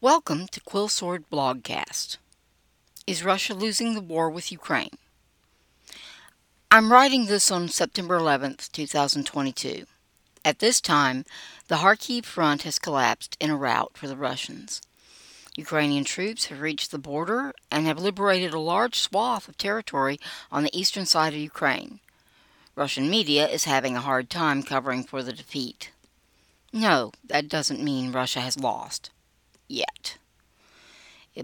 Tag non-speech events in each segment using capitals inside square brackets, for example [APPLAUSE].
Welcome to Quillsword Blogcast. Is Russia losing the war with Ukraine? I'm writing this on September 11th, 2022. At this time, the Kharkiv front has collapsed in a rout for the Russians. Ukrainian troops have reached the border and have liberated a large swath of territory on the eastern side of Ukraine. Russian media is having a hard time covering for the defeat. No, that doesn't mean Russia has lost yet.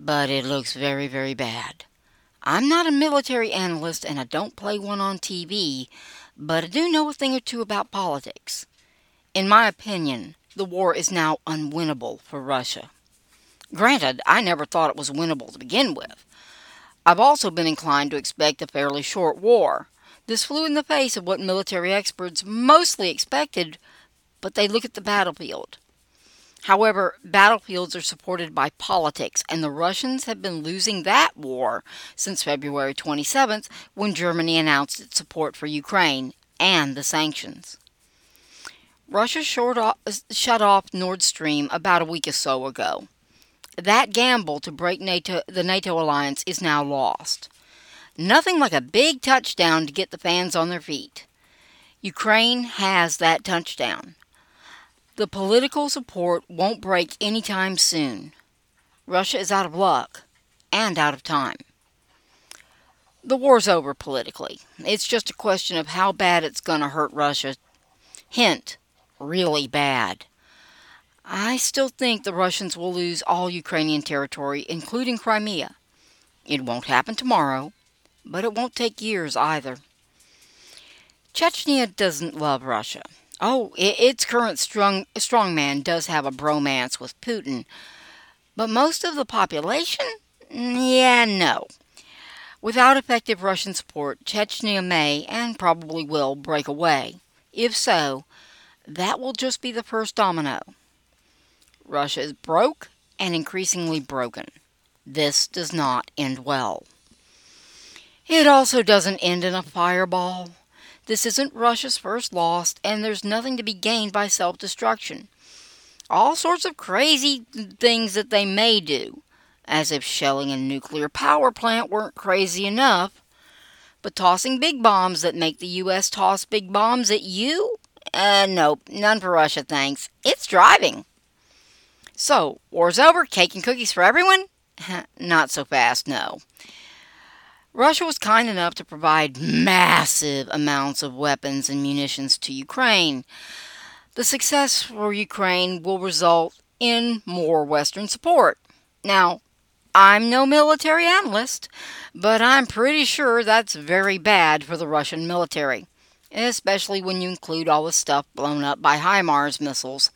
But it looks very, very bad. I'm not a military analyst and I don't play one on TV, but I do know a thing or two about politics. In my opinion, the war is now unwinnable for Russia. Granted, I never thought it was winnable to begin with. I've also been inclined to expect a fairly short war. This flew in the face of what military experts mostly expected, but they look at the battlefield. However, battlefields are supported by politics, and the Russians have been losing that war since February 27th when Germany announced its support for Ukraine and the sanctions. Russia off, shut off Nord Stream about a week or so ago. That gamble to break NATO, the NATO alliance is now lost. Nothing like a big touchdown to get the fans on their feet. Ukraine has that touchdown. The political support won't break anytime soon. Russia is out of luck and out of time. The war's over politically. It's just a question of how bad it's going to hurt Russia. Hint, really bad. I still think the Russians will lose all Ukrainian territory, including Crimea. It won't happen tomorrow, but it won't take years either. Chechnya doesn't love Russia. Oh, its current strong strongman does have a bromance with Putin, but most of the population, yeah, no. Without effective Russian support, Chechnya may and probably will break away. If so, that will just be the first domino. Russia is broke and increasingly broken. This does not end well. It also doesn't end in a fireball. This isn't Russia's first loss, and there's nothing to be gained by self destruction. All sorts of crazy things that they may do, as if shelling a nuclear power plant weren't crazy enough. But tossing big bombs that make the U.S. toss big bombs at you? Uh, nope, none for Russia, thanks. It's driving. So, war's over, cake and cookies for everyone? [LAUGHS] Not so fast, no. Russia was kind enough to provide massive amounts of weapons and munitions to Ukraine. The success for Ukraine will result in more Western support. Now, I'm no military analyst, but I'm pretty sure that's very bad for the Russian military, especially when you include all the stuff blown up by HIMARS missiles.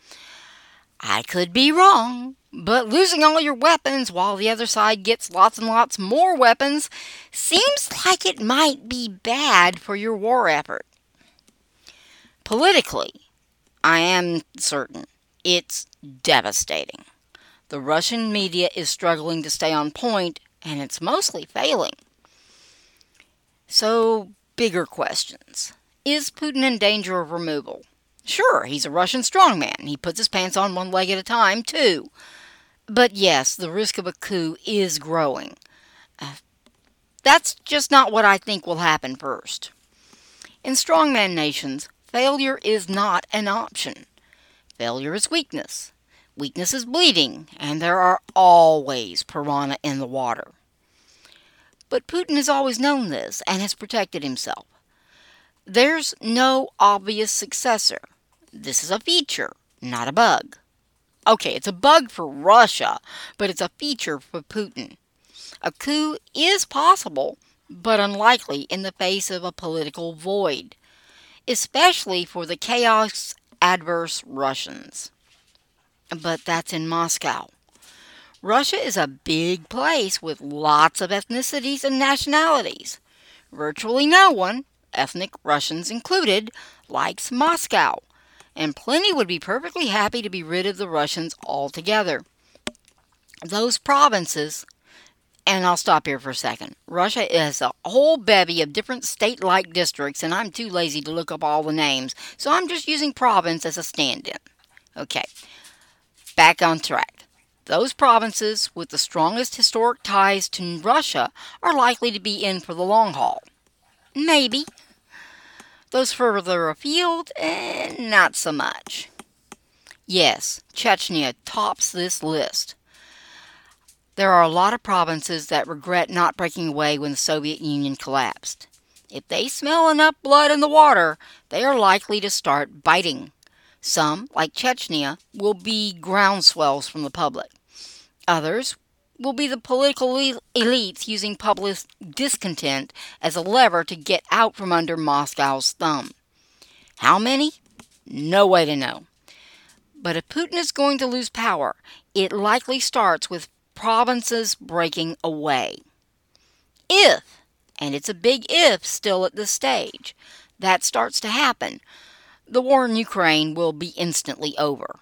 I could be wrong, but losing all your weapons while the other side gets lots and lots more weapons seems like it might be bad for your war effort. Politically, I am certain it's devastating. The Russian media is struggling to stay on point, and it's mostly failing. So, bigger questions. Is Putin in danger of removal? Sure, he's a Russian strongman. He puts his pants on one leg at a time, too. But yes, the risk of a coup is growing. Uh, that's just not what I think will happen first. In strongman nations, failure is not an option. Failure is weakness. Weakness is bleeding, and there are always piranha in the water. But Putin has always known this and has protected himself. There's no obvious successor. This is a feature, not a bug. Okay, it's a bug for Russia, but it's a feature for Putin. A coup is possible, but unlikely in the face of a political void, especially for the chaos adverse Russians. But that's in Moscow. Russia is a big place with lots of ethnicities and nationalities. Virtually no one, ethnic Russians included, likes Moscow and plenty would be perfectly happy to be rid of the Russians altogether. Those provinces, and I'll stop here for a second. Russia has a whole bevy of different state like districts, and I'm too lazy to look up all the names, so I'm just using province as a stand in. Okay, back on track. Those provinces with the strongest historic ties to Russia are likely to be in for the long haul. Maybe. Those further afield, eh, not so much. Yes, Chechnya tops this list. There are a lot of provinces that regret not breaking away when the Soviet Union collapsed. If they smell enough blood in the water, they are likely to start biting. Some, like Chechnya, will be groundswells from the public. Others will be the political elites using public discontent as a lever to get out from under Moscow's thumb. How many? No way to know. But if Putin is going to lose power, it likely starts with provinces breaking away. If, and it's a big if still at this stage, that starts to happen, the war in Ukraine will be instantly over.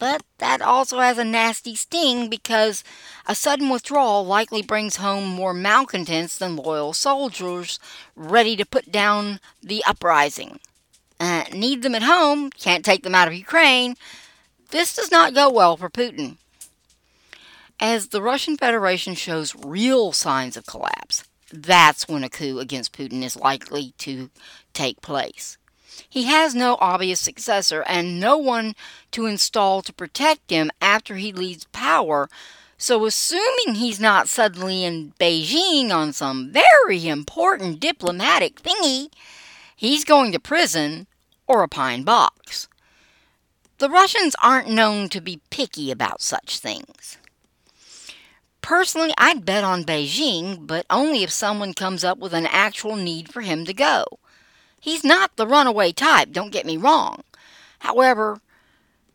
But that also has a nasty sting because a sudden withdrawal likely brings home more malcontents than loyal soldiers ready to put down the uprising. Uh, need them at home, can't take them out of Ukraine. This does not go well for Putin. As the Russian Federation shows real signs of collapse, that's when a coup against Putin is likely to take place. He has no obvious successor and no one to install to protect him after he leaves power. So, assuming he's not suddenly in Beijing on some very important diplomatic thingy, he's going to prison or a pine box. The Russians aren't known to be picky about such things. Personally, I'd bet on Beijing, but only if someone comes up with an actual need for him to go. He's not the runaway type, don't get me wrong. However,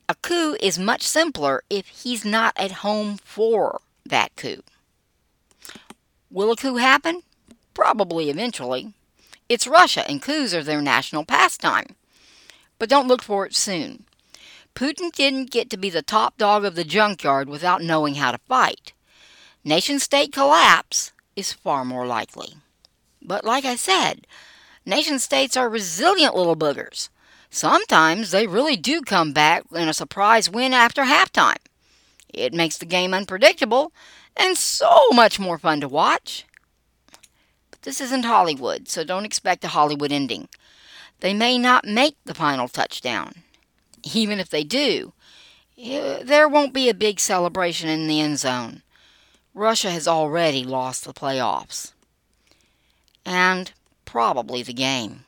a coup is much simpler if he's not at home for that coup. Will a coup happen? Probably eventually. It's Russia, and coups are their national pastime. But don't look for it soon. Putin didn't get to be the top dog of the junkyard without knowing how to fight nation state collapse is far more likely. But like I said, nation states are resilient little boogers. Sometimes they really do come back in a surprise win after halftime. It makes the game unpredictable and so much more fun to watch. But this isn't Hollywood, so don't expect a Hollywood ending. They may not make the final touchdown. Even if they do, eh, there won't be a big celebration in the end zone. Russia has already lost the playoffs. And probably the game.